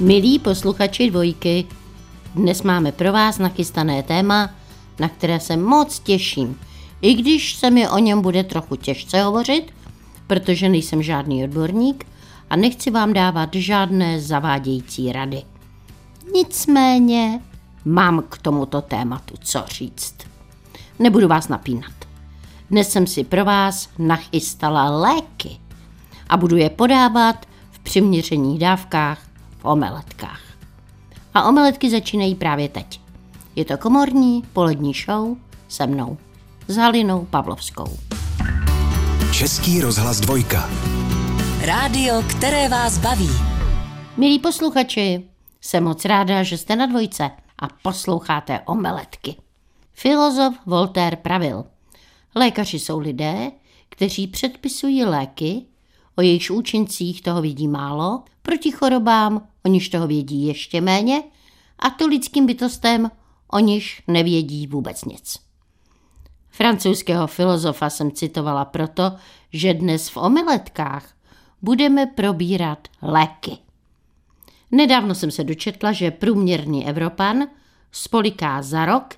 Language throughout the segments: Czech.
Milí posluchači dvojky, dnes máme pro vás nachystané téma, na které se moc těším, i když se mi o něm bude trochu těžce hovořit, protože nejsem žádný odborník a nechci vám dávat žádné zavádějící rady. Nicméně mám k tomuto tématu co říct. Nebudu vás napínat. Dnes jsem si pro vás nachystala léky a budu je podávat v přiměřených dávkách omeletkách. A omeletky začínají právě teď. Je to komorní polední show se mnou, s Halinou Pavlovskou. Český rozhlas dvojka. Rádio, které vás baví. Milí posluchači, jsem moc ráda, že jste na dvojce a posloucháte omeletky. Filozof Voltaire pravil, lékaři jsou lidé, kteří předpisují léky, o jejichž účincích toho vidí málo, proti chorobám, o niž toho vědí ještě méně, a to lidským bytostem, o niž nevědí vůbec nic. Francouzského filozofa jsem citovala proto, že dnes v omeletkách budeme probírat léky. Nedávno jsem se dočetla, že průměrný Evropan spoliká za rok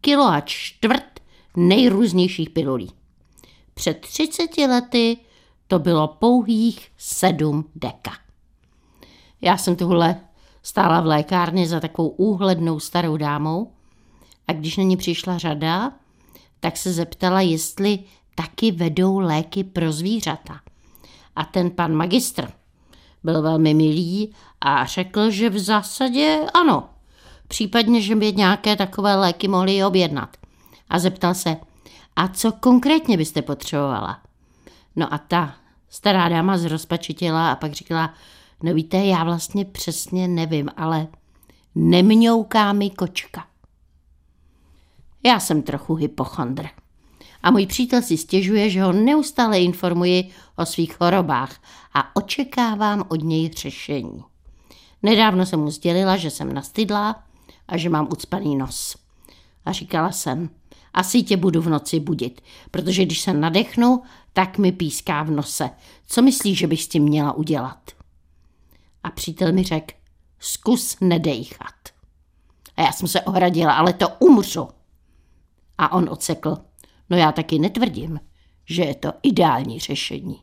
kilo a čtvrt nejrůznějších pilulí. Před 30 lety to bylo pouhých 7 deka. Já jsem tuhle stála v lékárně za takovou úhlednou starou dámou a když na ní přišla řada, tak se zeptala, jestli taky vedou léky pro zvířata. A ten pan magistr byl velmi milý a řekl, že v zásadě ano. Případně, že by nějaké takové léky mohli objednat. A zeptal se, a co konkrétně byste potřebovala? No a ta stará dáma zrozpačitila a pak říkala, no víte, já vlastně přesně nevím, ale nemňouká mi kočka. Já jsem trochu hypochondr. A můj přítel si stěžuje, že ho neustále informuji o svých chorobách a očekávám od něj řešení. Nedávno jsem mu sdělila, že jsem nastydlá a že mám ucpaný nos. A říkala jsem, asi tě budu v noci budit, protože když se nadechnu, tak mi píská v nose. Co myslíš, že bych s tím měla udělat? A přítel mi řekl, zkus nedejchat. A já jsem se ohradila, ale to umřu. A on odsekl, no já taky netvrdím, že je to ideální řešení.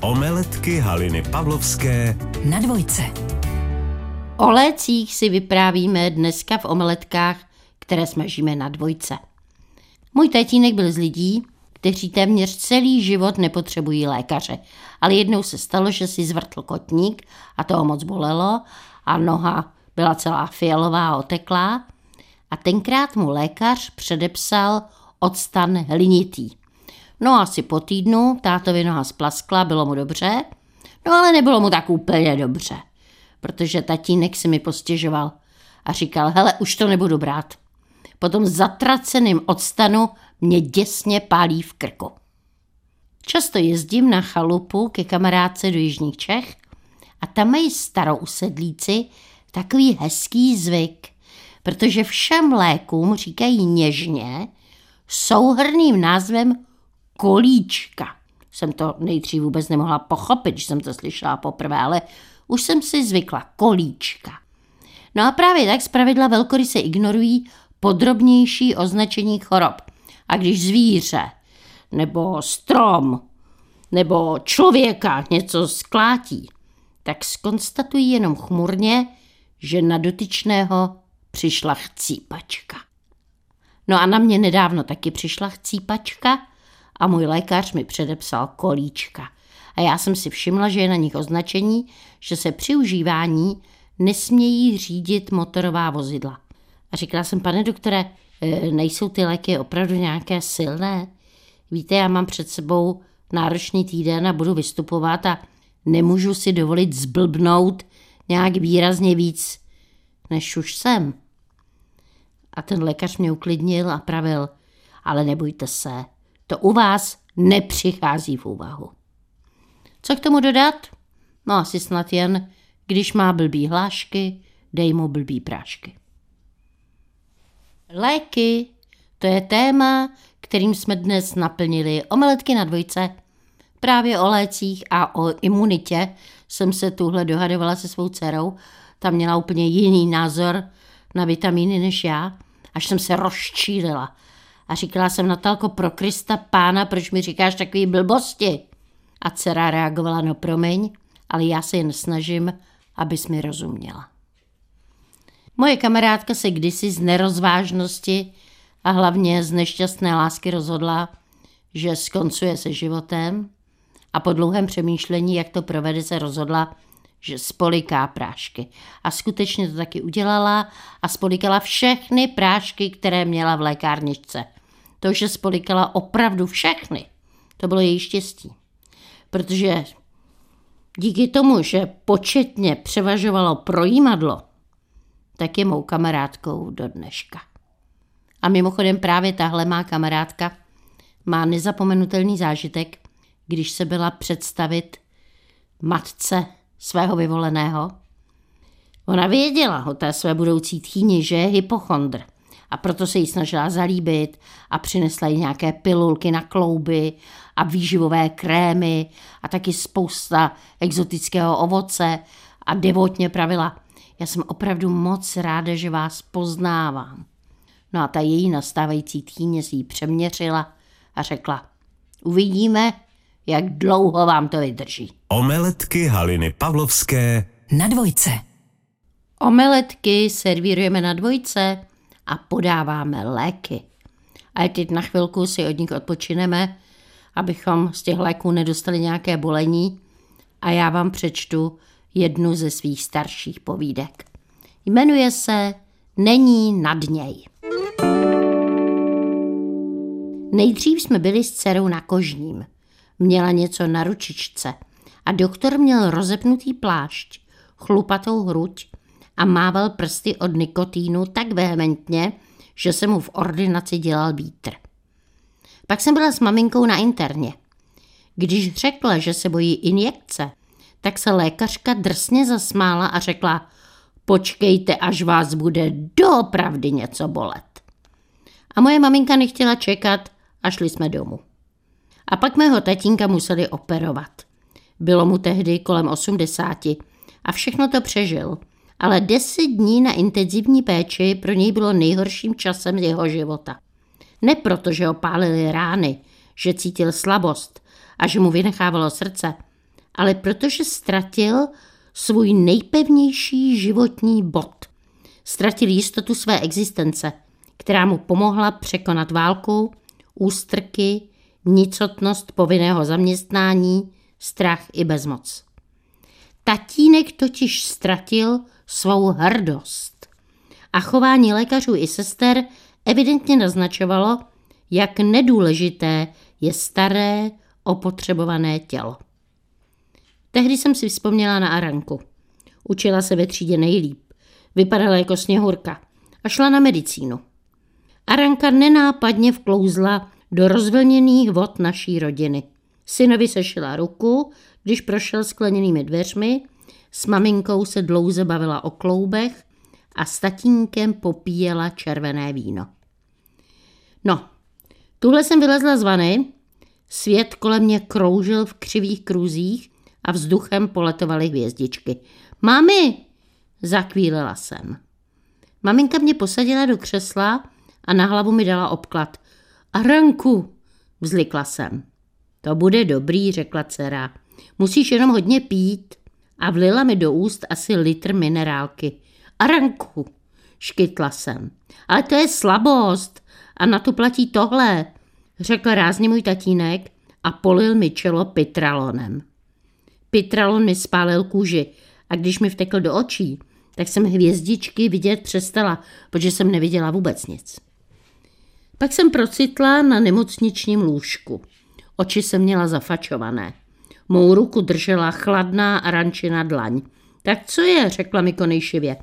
Omeletky Haliny Pavlovské Na dvojce. O lécích si vyprávíme dneska v omeletkách, které smažíme na dvojce. Můj tatínek byl z lidí, kteří téměř celý život nepotřebují lékaře, ale jednou se stalo, že si zvrtl kotník a toho moc bolelo a noha byla celá fialová a oteklá a tenkrát mu lékař předepsal odstan hlinitý. No asi po týdnu tátovi noha splaskla, bylo mu dobře, no ale nebylo mu tak úplně dobře, protože tatínek si mi postěžoval a říkal, hele, už to nebudu brát. Po tom zatraceným odstanu mě děsně pálí v krku. Často jezdím na chalupu ke kamarádce do Jižních Čech a tam mají starou usedlíci takový hezký zvyk, protože všem lékům říkají něžně souhrným názvem kolíčka. Jsem to nejdřív vůbec nemohla pochopit, když jsem to slyšela poprvé, ale už jsem si zvykla. Kolíčka. No a právě tak zpravidla velkoryse ignorují podrobnější označení chorob. A když zvíře, nebo strom, nebo člověka něco sklátí, tak skonstatují jenom chmurně, že na dotyčného přišla chcípačka. No a na mě nedávno taky přišla chcípačka a můj lékař mi předepsal kolíčka. A já jsem si všimla, že je na nich označení, že se při užívání nesmějí řídit motorová vozidla. A říkala jsem, pane doktore, nejsou ty léky opravdu nějaké silné? Víte, já mám před sebou náročný týden a budu vystupovat a nemůžu si dovolit zblbnout nějak výrazně víc, než už jsem. A ten lékař mě uklidnil a pravil, ale nebojte se, to u vás nepřichází v úvahu. Co k tomu dodat? No asi snad jen, když má blbý hlášky, dej mu blbý prášky. Léky, to je téma, kterým jsme dnes naplnili omeletky na dvojce. Právě o lécích a o imunitě jsem se tuhle dohadovala se svou dcerou. Ta měla úplně jiný názor na vitamíny než já, až jsem se rozčílila. A říkala jsem, Natálko, pro Krista pána, proč mi říkáš takový blbosti? A dcera reagovala, no promiň, ale já se jen snažím, abys mi rozuměla. Moje kamarádka se kdysi z nerozvážnosti a hlavně z nešťastné lásky rozhodla, že skoncuje se životem a po dlouhém přemýšlení, jak to provede, se rozhodla, že spoliká prášky. A skutečně to taky udělala a spolikala všechny prášky, které měla v lékárničce. To, že spolikala opravdu všechny, to bylo její štěstí. Protože díky tomu, že početně převažovalo projímadlo, tak je mou kamarádkou do dneška. A mimochodem právě tahle má kamarádka má nezapomenutelný zážitek, když se byla představit matce svého vyvoleného. Ona věděla o té své budoucí tchýni, že je hypochondr a proto se jí snažila zalíbit a přinesla jí nějaké pilulky na klouby a výživové krémy a taky spousta exotického ovoce a devotně pravila, já jsem opravdu moc ráda, že vás poznávám. No a ta její nastávající tchýně si ji přeměřila a řekla, uvidíme, jak dlouho vám to vydrží. Omeletky Haliny Pavlovské Na dvojce. Omeletky servírujeme na dvojce a podáváme léky. A teď na chvilku si od nich odpočineme, abychom z těch léků nedostali nějaké bolení a já vám přečtu jednu ze svých starších povídek. Jmenuje se Není nad něj. Nejdřív jsme byli s dcerou na kožním. Měla něco na ručičce a doktor měl rozepnutý plášť, chlupatou hruď a mával prsty od nikotínu tak vehementně, že se mu v ordinaci dělal vítr. Pak jsem byla s maminkou na interně. Když řekla, že se bojí injekce, tak se lékařka drsně zasmála a řekla, počkejte, až vás bude doopravdy něco bolet. A moje maminka nechtěla čekat a šli jsme domů. A pak mého tatínka museli operovat. Bylo mu tehdy kolem osmdesáti a všechno to přežil. Ale deset dní na intenzivní péči pro něj bylo nejhorším časem jeho života. Ne proto, že ho rány, že cítil slabost a že mu vynechávalo srdce, ale protože ztratil svůj nejpevnější životní bod. Ztratil jistotu své existence, která mu pomohla překonat válku, ústrky, nicotnost povinného zaměstnání, strach i bezmoc. Tatínek totiž ztratil svou hrdost. A chování lékařů i sester evidentně naznačovalo, jak nedůležité je staré, opotřebované tělo. Tehdy jsem si vzpomněla na Aranku. Učila se ve třídě nejlíp. Vypadala jako sněhurka a šla na medicínu. Aranka nenápadně vklouzla do rozvlněných vod naší rodiny. Synovi sešila ruku, když prošel skleněnými dveřmi, s maminkou se dlouze bavila o kloubech a s tatínkem popíjela červené víno. No, tuhle jsem vylezla z vany, svět kolem mě kroužil v křivých kruzích a vzduchem poletovaly hvězdičky. Mami, zakvílela jsem. Maminka mě posadila do křesla a na hlavu mi dala obklad. Aranku, vzlikla jsem. To bude dobrý, řekla dcera. Musíš jenom hodně pít. A vlila mi do úst asi litr minerálky. Aranku, škytla jsem. Ale to je slabost a na to platí tohle, řekl rázně můj tatínek a polil mi čelo pitralonem. Pitralon mi spálil kůži a když mi vtekl do očí, tak jsem hvězdičky vidět přestala, protože jsem neviděla vůbec nic. Pak jsem procitla na nemocničním lůžku. Oči jsem měla zafačované. Mou ruku držela chladná arančina dlaň. Tak co je, řekla mi konejšivě.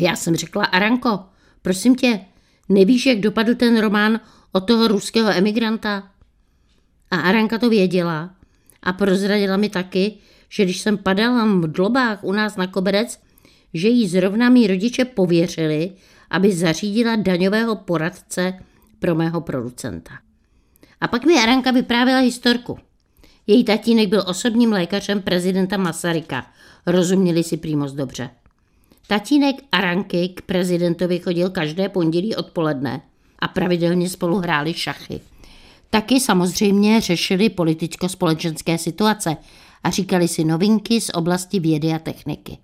Já jsem řekla, Aranko, prosím tě, nevíš, jak dopadl ten román od toho ruského emigranta? A Aranka to věděla a prozradila mi taky, že když jsem padala v dlobách u nás na koberec, že jí zrovna mý rodiče pověřili, aby zařídila daňového poradce pro mého producenta. A pak mi Aranka vyprávěla historku. Její tatínek byl osobním lékařem prezidenta Masaryka. Rozuměli si prý moc dobře. Tatínek Aranky k prezidentovi chodil každé pondělí odpoledne a pravidelně spolu hráli šachy. Taky samozřejmě řešili politicko-společenské situace a říkali si novinky z oblasti vědy a techniky.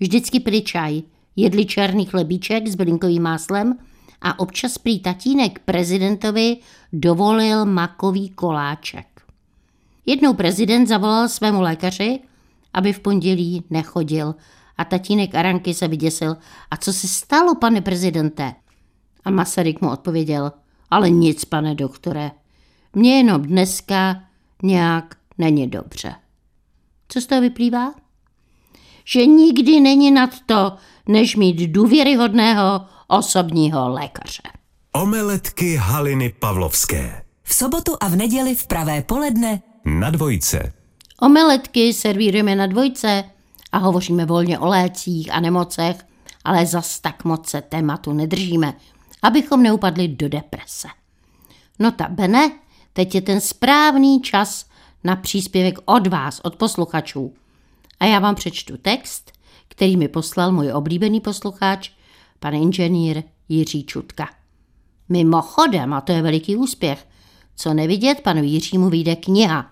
Vždycky pili čaj, jedli černý chlebíček s bylinkovým máslem a občas prý tatínek prezidentovi dovolil makový koláček. Jednou prezident zavolal svému lékaři, aby v pondělí nechodil a tatínek Aranky se vyděsil. A co se stalo, pane prezidente? A Masaryk mu odpověděl, ale nic, pane doktore. Mně jenom dneska nějak není dobře. Co z toho vyplývá? Že nikdy není nad to, než mít důvěryhodného osobního lékaře. Omeletky Haliny Pavlovské. V sobotu a v neděli v pravé poledne Na dvojce. Omeletky servírujeme na dvojce a hovoříme volně o lécích a nemocech, ale zas tak moc se tématu nedržíme, abychom neupadli do deprese. Nota bene, teď je ten správný čas na příspěvek od vás, od posluchačů. A já vám přečtu text, který mi poslal můj oblíbený posluchač, pan inženýr Jiří Čutka. Mimochodem, a to je veliký úspěch, co nevidět, panu Jiřímu vyjde kniha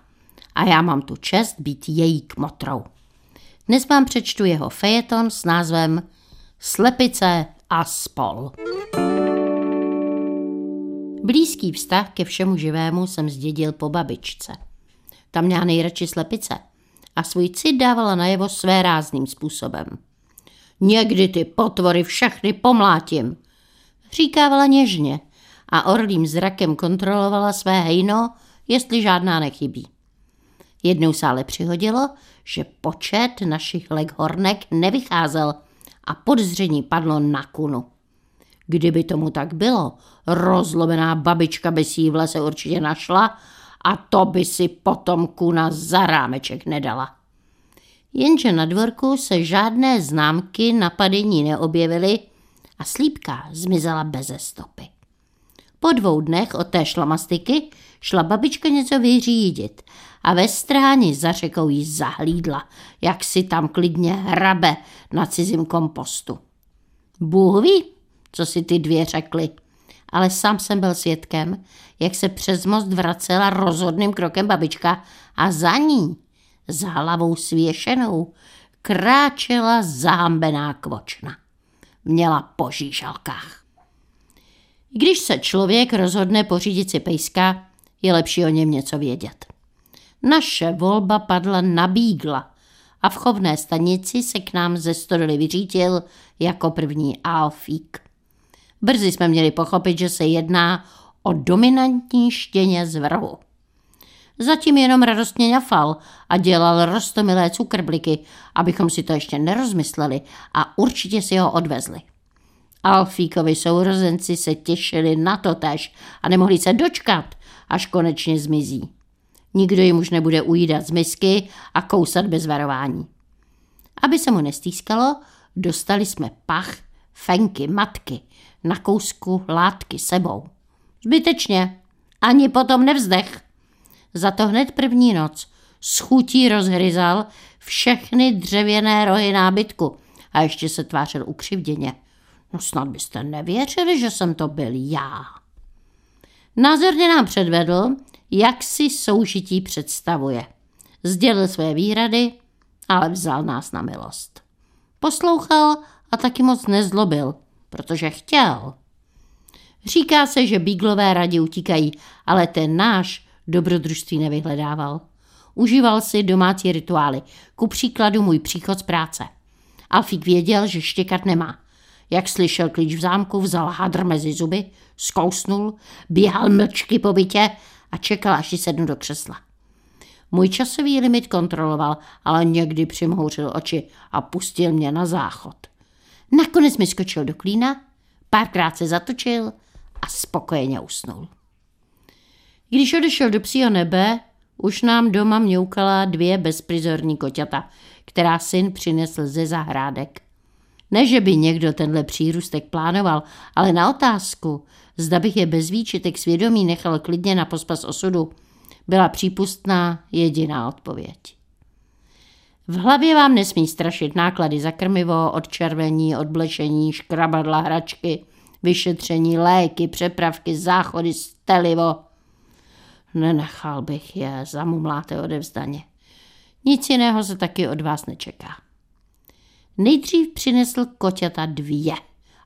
a já mám tu čest být její kmotrou. Dnes vám přečtu jeho fejeton s názvem Slepice a spol. Blízký vztah ke všemu živému jsem zdědil po babičce. Tam měla nejradši slepice a svůj cit dávala najevo své rázným způsobem. Někdy ty potvory všechny pomlátím, říkávala něžně a orlým zrakem kontrolovala své hejno, jestli žádná nechybí. Jednou se ale přihodilo, že počet našich leghornek nevycházel a podezření padlo na kunu. Kdyby tomu tak bylo, rozlobená babička by si ji v lese určitě našla a to by si potom kuna za rámeček nedala. Jenže na dvorku se žádné známky napadení neobjevily a slípka zmizela beze stopy. Po dvou dnech od té šlamastiky šla babička něco vyřídit a ve stráni za řekou jí zahlídla, jak si tam klidně hrabe na cizím kompostu. Bůh ví, co si ty dvě řekly, ale sám jsem byl svědkem, jak se přes most vracela rozhodným krokem babička a za ní, s hlavou svěšenou, kráčela zahambená kvočna. Měla po žížalkách. Když se člověk rozhodne pořídit si pejska, je lepší o něm něco vědět. Naše volba padla na bígla a v chovné stanici se k nám ze stodoly vyřítil jako první Alfík. Brzy jsme měli pochopit, že se jedná o dominantní štěně z vrhu. Zatím jenom radostně ňafal a dělal rostomilé cukrbliky, abychom si to ještě nerozmysleli a určitě si ho odvezli. Alfíkovi sourozenci se těšili na to tež a nemohli se dočkat, až konečně zmizí. Nikdo jim už nebude ujídat z misky a kousat bez varování. Aby se mu nestýskalo, dostali jsme pach, fenky, matky, na kousku látky sebou. Zbytečně, ani potom nevzdech. Za to hned první noc s chutí rozhryzal všechny dřevěné rohy nábytku a ještě se tvářil ukřivděně. No snad byste nevěřili, že jsem to byl já. Názorně nám předvedl, jak si soužití představuje. Sdělil své výhrady, ale vzal nás na milost. Poslouchal a taky moc nezlobil, protože chtěl. Říká se, že bíglové radě utíkají, ale ten náš dobrodružství nevyhledával. Užíval si domácí rituály, ku příkladu můj příchod z práce. Alfík věděl, že štěkat nemá. Jak slyšel klíč v zámku, vzal hadr mezi zuby, zkousnul, běhal mlčky po bytě a čekal, až si sednu do křesla. Můj časový limit kontroloval, ale někdy přimhouřil oči a pustil mě na záchod. Nakonec mi skočil do klína, párkrát se zatočil a spokojeně usnul. Když odešel do psího nebe, už nám doma mňoukala dvě bezprizorní koťata, která syn přinesl ze zahrádek. Ne, že by někdo tenhle přírůstek plánoval, ale na otázku, zda bych je bez výčitek svědomí nechal klidně na pospas osudu, byla přípustná jediná odpověď. V hlavě vám nesmí strašit náklady za krmivo, odčervení, odblešení, škrabadla, hračky, vyšetření, léky, přepravky, záchody, stelivo. Nenechal bych je, zamumláte odevzdaně. Nic jiného se taky od vás nečeká. Nejdřív přinesl koťata dvě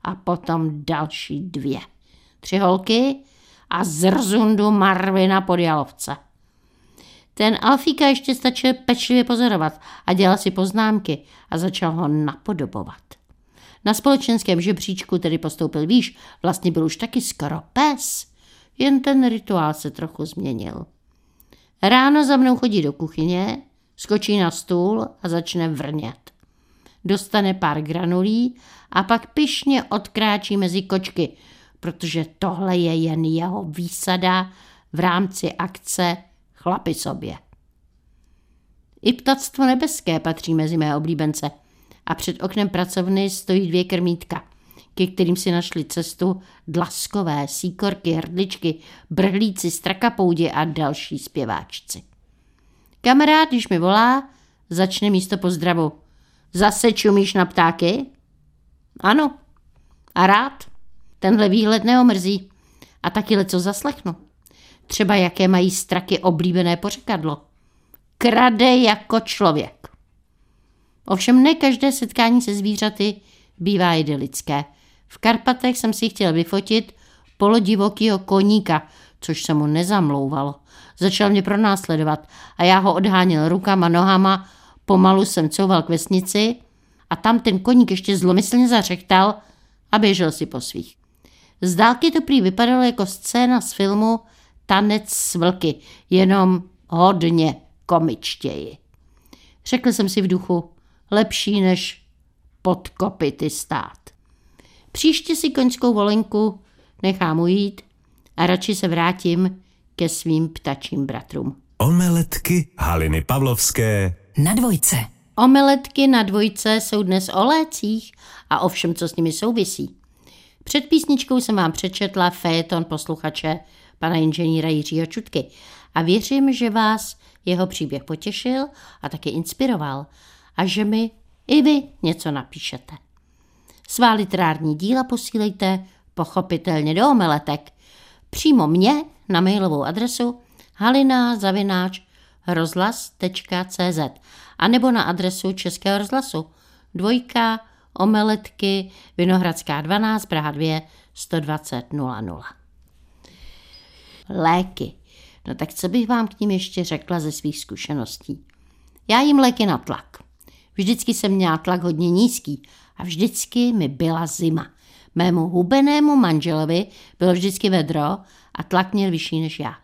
a potom další dvě. Tři holky a zrzundu Marvina pod jalovce. Ten Alfíka ještě stačil pečlivě pozorovat a dělal si poznámky a začal ho napodobovat. Na společenském žebříčku tedy postoupil výš, vlastně byl už taky skoro pes, jen ten rituál se trochu změnil. Ráno za mnou chodí do kuchyně, skočí na stůl a začne vrnět. Dostane pár granulí a pak pyšně odkráčí mezi kočky, protože tohle je jen jeho výsada v rámci akce Chlapi sobě. I ptactvo nebeské patří mezi mé oblíbence a před oknem pracovny stojí dvě krmítka, ke kterým si našli cestu dlaskové, síkorky, hrdličky, brhlíci, strakapoudi a další zpěváčci. Kamarád, když mi volá, začne místo pozdravu. Zase čumíš na ptáky? Ano. A rád? Tenhle výhled neomrzí. A taky co zaslechnu. Třeba jaké mají straky oblíbené pořekadlo. Krade jako člověk. Ovšem ne každé setkání se zvířaty bývá idylické. V Karpatech jsem si chtěl vyfotit polodivokýho koníka, což se mu nezamlouvalo. Začal mě pronásledovat a já ho odháněl rukama, nohama, pomalu jsem couval k vesnici a tam ten koník ještě zlomyslně zařechtal a běžel si po svých. Z dálky to prý vypadalo jako scéna z filmu Tanec s vlky, jenom hodně komičtěji. Řekl jsem si v duchu, lepší než pod kopity stát. Příště si koňskou volenku nechám ujít a radši se vrátím ke svým ptačím bratrům. Omeletky Haliny Pavlovské Na dvojce. Omeletky na dvojce jsou dnes o lécích a o všem, co s nimi souvisí. Před písničkou jsem vám přečetla fejeton posluchače pana inženýra Jiřího Čutky a věřím, že vás jeho příběh potěšil a také inspiroval a že mi i vy něco napíšete. Svá literární díla posílejte pochopitelně do omeletek. Přímo mě na mailovou adresu halina rozhlas.cz a nebo na adresu Českého rozhlasu dvojka omeletky Vinohradská 12 Praha 2 120 00. Léky. No tak co bych vám k ním ještě řekla ze svých zkušeností? Já jim léky na tlak. Vždycky jsem měla tlak hodně nízký a vždycky mi byla zima. Mému hubenému manželovi bylo vždycky vedro a tlak měl vyšší než já.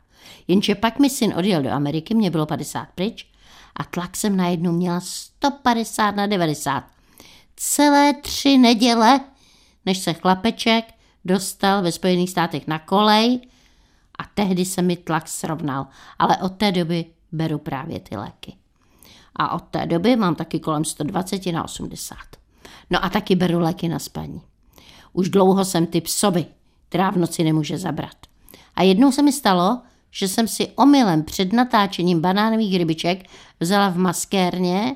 Jenže pak mi syn odjel do Ameriky, mě bylo 50 pryč a tlak jsem najednou měla 150 na 90. Celé tři neděle, než se chlapeček dostal ve Spojených státech na kolej a tehdy se mi tlak srovnal, ale od té doby beru právě ty léky. A od té doby mám taky kolem 120 na 80. No a taky beru léky na spaní. Už dlouho jsem typ soby, která v noci nemůže zabrat. A jednou se mi stalo, že jsem si omylem před natáčením banánových rybiček vzala v maskérně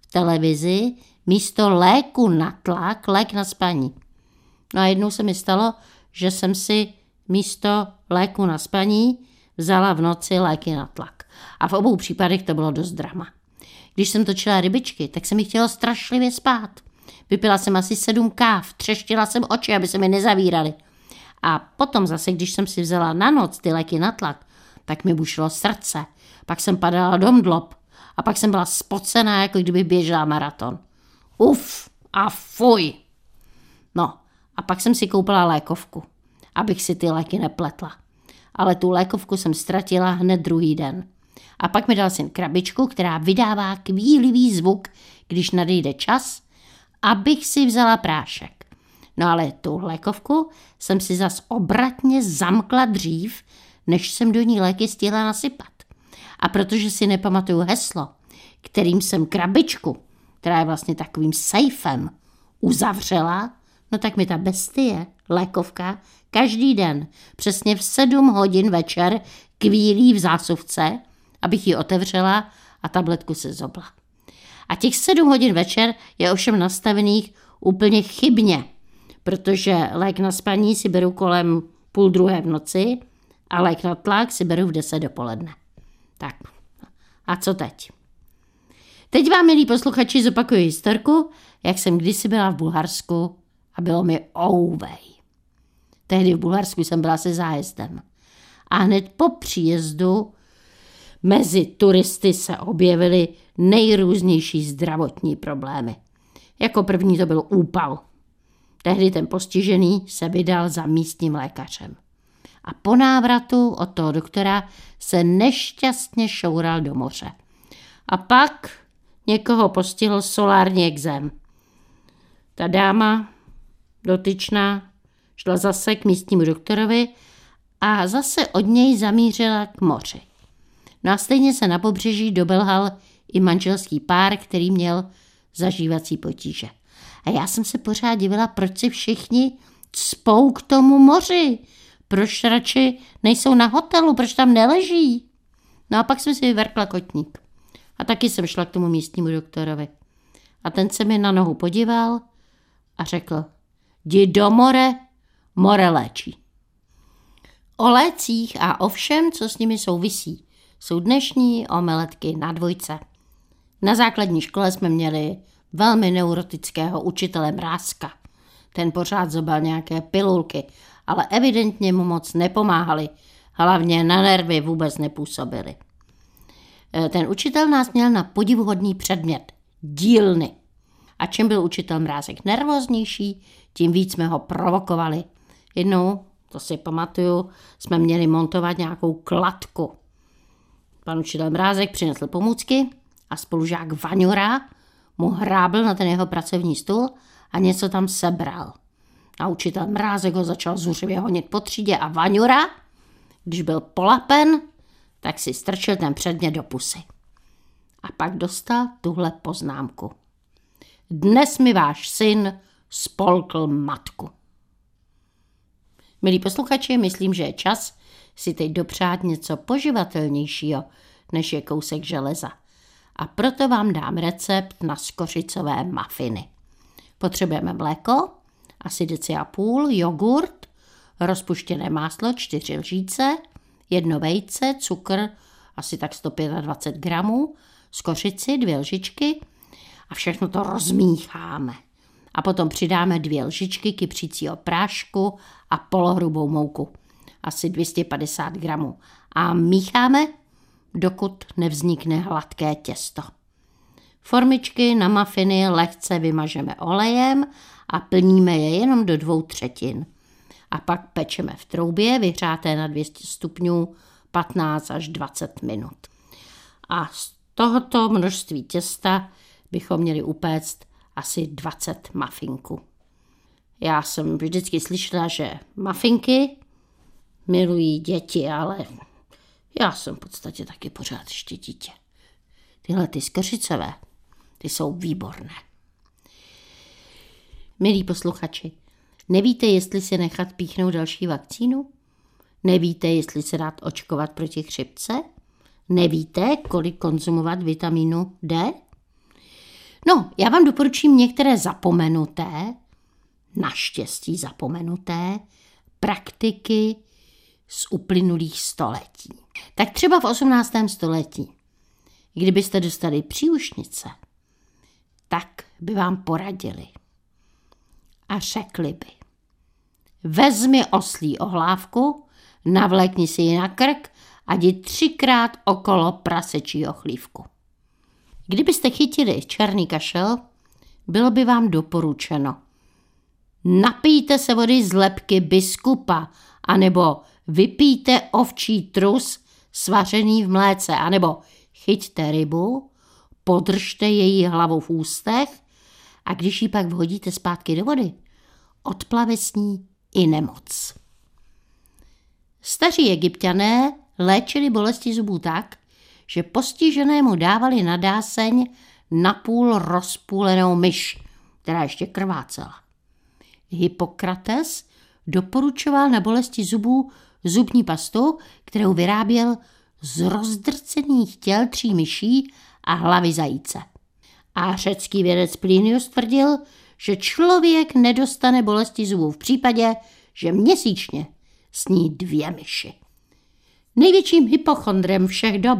v televizi místo léku na tlak lék na spaní. No a jednou se mi stalo, že jsem si místo léku na spaní vzala v noci léky na tlak. A v obou případech to bylo dost drama. Když jsem točila rybičky, tak se mi chtělo strašlivě spát. Vypila jsem asi sedm káv, třeštila jsem oči, aby se mi nezavíraly. A potom zase, když jsem si vzala na noc ty léky na tlak, tak mi bušilo srdce. Pak jsem padala do mdlob. A pak jsem byla spocená, jako kdyby běžela maraton. Uf a fuj. No, a pak jsem si koupila lékovku, abych si ty léky nepletla. Ale tu lékovku jsem ztratila hned druhý den. A pak mi dal syn krabičku, která vydává kvílivý zvuk, když nadejde čas, abych si vzala prášek. No ale tu lékovku jsem si zas obratně zamkla dřív, než jsem do ní léky stihla nasypat. A protože si nepamatuju heslo, kterým jsem krabičku, která je vlastně takovým sejfem, uzavřela, No tak mi ta bestie, lékovka, každý den přesně v sedm hodin večer kvílí v zásuvce, abych ji otevřela a tabletku se zobla. A těch sedm hodin večer je ovšem nastavených úplně chybně, protože lék na spaní si beru kolem půl druhé v noci a lék na tlak si beru v deset dopoledne. Tak, a co teď? Teď vám, milí posluchači, zopakuju historku, jak jsem kdysi byla v Bulharsku a bylo mi ouvej. Tehdy v Bulharsku jsem byla se zájezdem. A hned po příjezdu mezi turisty se objevily nejrůznější zdravotní problémy. Jako první to byl úpal. Tehdy ten postižený se vydal za místním lékařem. A po návratu od toho doktora se nešťastně šoural do moře. A pak někoho postihl solární exém. Ta dáma dotyčná šla zase k místnímu doktorovi a zase od něj zamířila k moři. No a stejně se na pobřeží dobelhal i manželský pár, který měl zažívací potíže. A já jsem se pořád divila, proč si všichni spou k tomu moři. Proč radši nejsou na hotelu, proč tam neleží. No a pak jsem si vyvrkla kotník. A taky jsem šla k tomu místnímu doktorovi. A ten se mi na nohu podíval a řekl, jdi do more, more. O lécích a o všem, co s nimi souvisí, jsou dnešní omeletky na dvojce. Na základní škole jsme měli velmi neurotického učitele Mrázka. Ten pořád zobal nějaké pilulky, ale evidentně mu moc nepomáhali, hlavně na nervy vůbec nepůsobili. E, ten učitel nás měl na podivuhodný předmět – dílny. A čím byl učitel Mrázek nervóznější, tím víc jsme ho provokovali. Jednou, to si pamatuju, jsme měli montovat nějakou kladku. Pan učitel Mrázek přinesl pomůcky a spolužák Vaňura mu hrábl na ten jeho pracovní stůl a něco tam sebral. A učitel Mrázek ho začal zuřivě honit po třídě a Vaňura, když byl polapen, tak si strčil ten předmět do pusy. A pak dostal tuhle poznámku. Dnes mi váš syn spolkl matku. Milí posluchači, myslím, že je čas si teď dopřát něco poživatelnějšího, než je kousek železa. A proto vám dám recept na skořicové mafiny. Potřebujeme mléko, asi deci a půl, jogurt, rozpuštěné máslo, čtyři lžíce, jedno vejce, cukr, asi tak 125 gramů, skořici, dvě lžičky a všechno to rozmícháme. A potom přidáme dvě lžičky kypřícího prášku a polohrubou mouku, asi 250 gramů. A mícháme, dokud nevznikne hladké těsto. Formičky na mafiny lehce vymažeme olejem a plníme je jenom do dvou třetin. A pak pečeme v troubě vyhřáté na 200 stupňů 15 až 20 minut. A z tohoto množství těsta bychom měli upéct asi 20 mafinků. Já jsem vždycky slyšela, že mafinky milují děti, ale já jsem v podstatě taky pořád ještě dítě. Tyhle ty skořicové, ty jsou výborné. Milí posluchači, nevíte, jestli si nechat píchnout další vakcínu? Nevíte, jestli se dát očkovat proti chřipce? Nevíte, kolik konzumovat vitamínu D? No, já vám doporučím některé zapomenuté, naštěstí zapomenuté, praktiky z uplynulých století. Tak třeba v 18. století, kdybyste dostali příušnice, tak by vám poradili a řekli by, vezmi oslí ohlávku, navlékni si ji na krk a jdi třikrát okolo prasečího chlívku. Kdybyste chytili černý kašel, bylo by vám doporučeno. Napijte se vody z lepky biskupa, anebo vypijte ovčí trus svařený v mléce, anebo chyťte rybu, podržte její hlavu v ústech a když ji pak vhodíte zpátky do vody, odplave s ní i nemoc. Staří egyptiané léčili bolesti zubů tak, že postiženému dávali na dáseň napůl rozpůlenou myš, která ještě krvácela. Hippokrates doporučoval na bolesti zubů zubní pastu, kterou vyráběl z rozdrcených těl tří myší a hlavy zajíce. A řecký vědec Plinius tvrdil, že člověk nedostane bolesti zubů v případě, že měsíčně sní dvě myši. Největším hypochondrem všech dob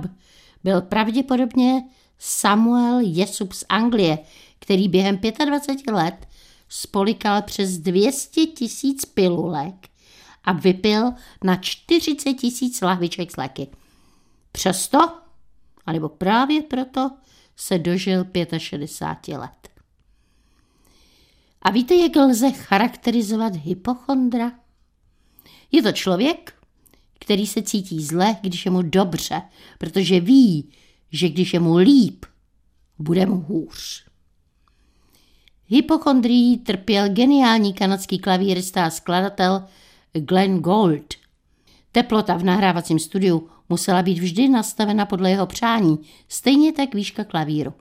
byl pravděpodobně Samuel Jesup z Anglie, který během 25 let spolikal přes 200 tisíc pilulek a vypil na 40 tisíc lahviček s léky. Přesto, anebo právě proto, se dožil 65 let. A víte, jak lze charakterizovat hypochondra? Je to člověk, který se cítí zle, když je mu dobře, protože ví, že když je mu líp, bude mu hůř. Hypochondrií trpěl geniální kanadský klavírista a skladatel Glenn Gould. Teplota v nahrávacím studiu musela být vždy nastavena podle jeho přání, stejně tak výška klavíru.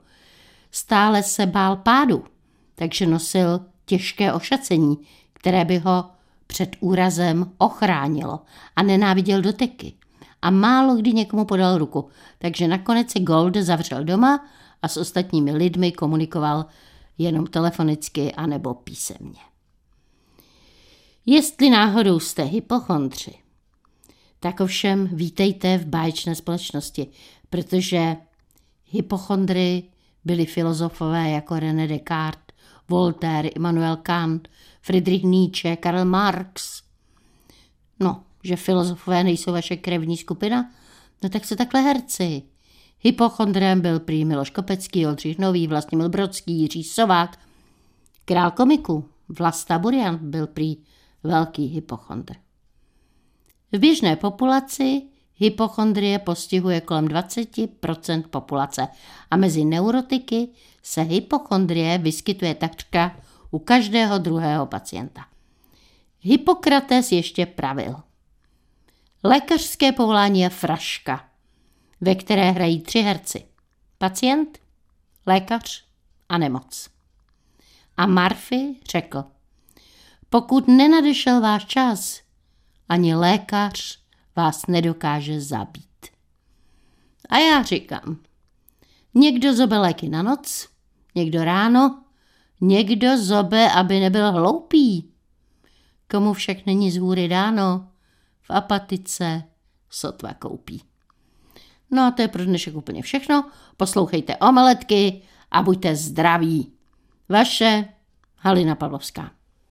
Stále se bál pádu, takže nosil těžké ošacení, které by ho před úrazem ochránilo a nenáviděl doteky. A málo kdy někomu podal ruku, takže nakonec se Gold zavřel doma a s ostatními lidmi komunikoval jenom telefonicky anebo písemně. Jestli náhodou jste hypochondři, tak ovšem vítejte v báječné společnosti, protože hypochondry byli filozofové jako René Descartes, Voltaire, Immanuel Kant, Friedrich Nietzsche, Karl Marx. No, že filozofové nejsou vaše krevní skupina? No tak se takhle herci. Hypochondrem byl prý Miloš Kopecký, Oldřich Nový, Vlastimil Brodský, Jiří Sovák. Král komiku Vlasta Burian byl prý velký hypochondr. V běžné populaci hypochondrie postihuje kolem 20% populace a mezi neurotiky se hypochondrie vyskytuje takřka u každého druhého pacienta. Hippokrates ještě pravil. Lékařské povolání je fraška, ve které hrají tři herci. Pacient, lékař a nemoc. A Marfy řekl, pokud nenadešel váš čas, ani lékař vás nedokáže zabít. A já říkám, někdo zobe léky na noc, někdo ráno, někdo zobe, aby nebyl hloupý. Komu však není z hůry dáno, v apatice sotva koupí. No a to je pro dnešek úplně všechno. Poslouchejte omeletky a buďte zdraví. Vaše Halina Pavlovská.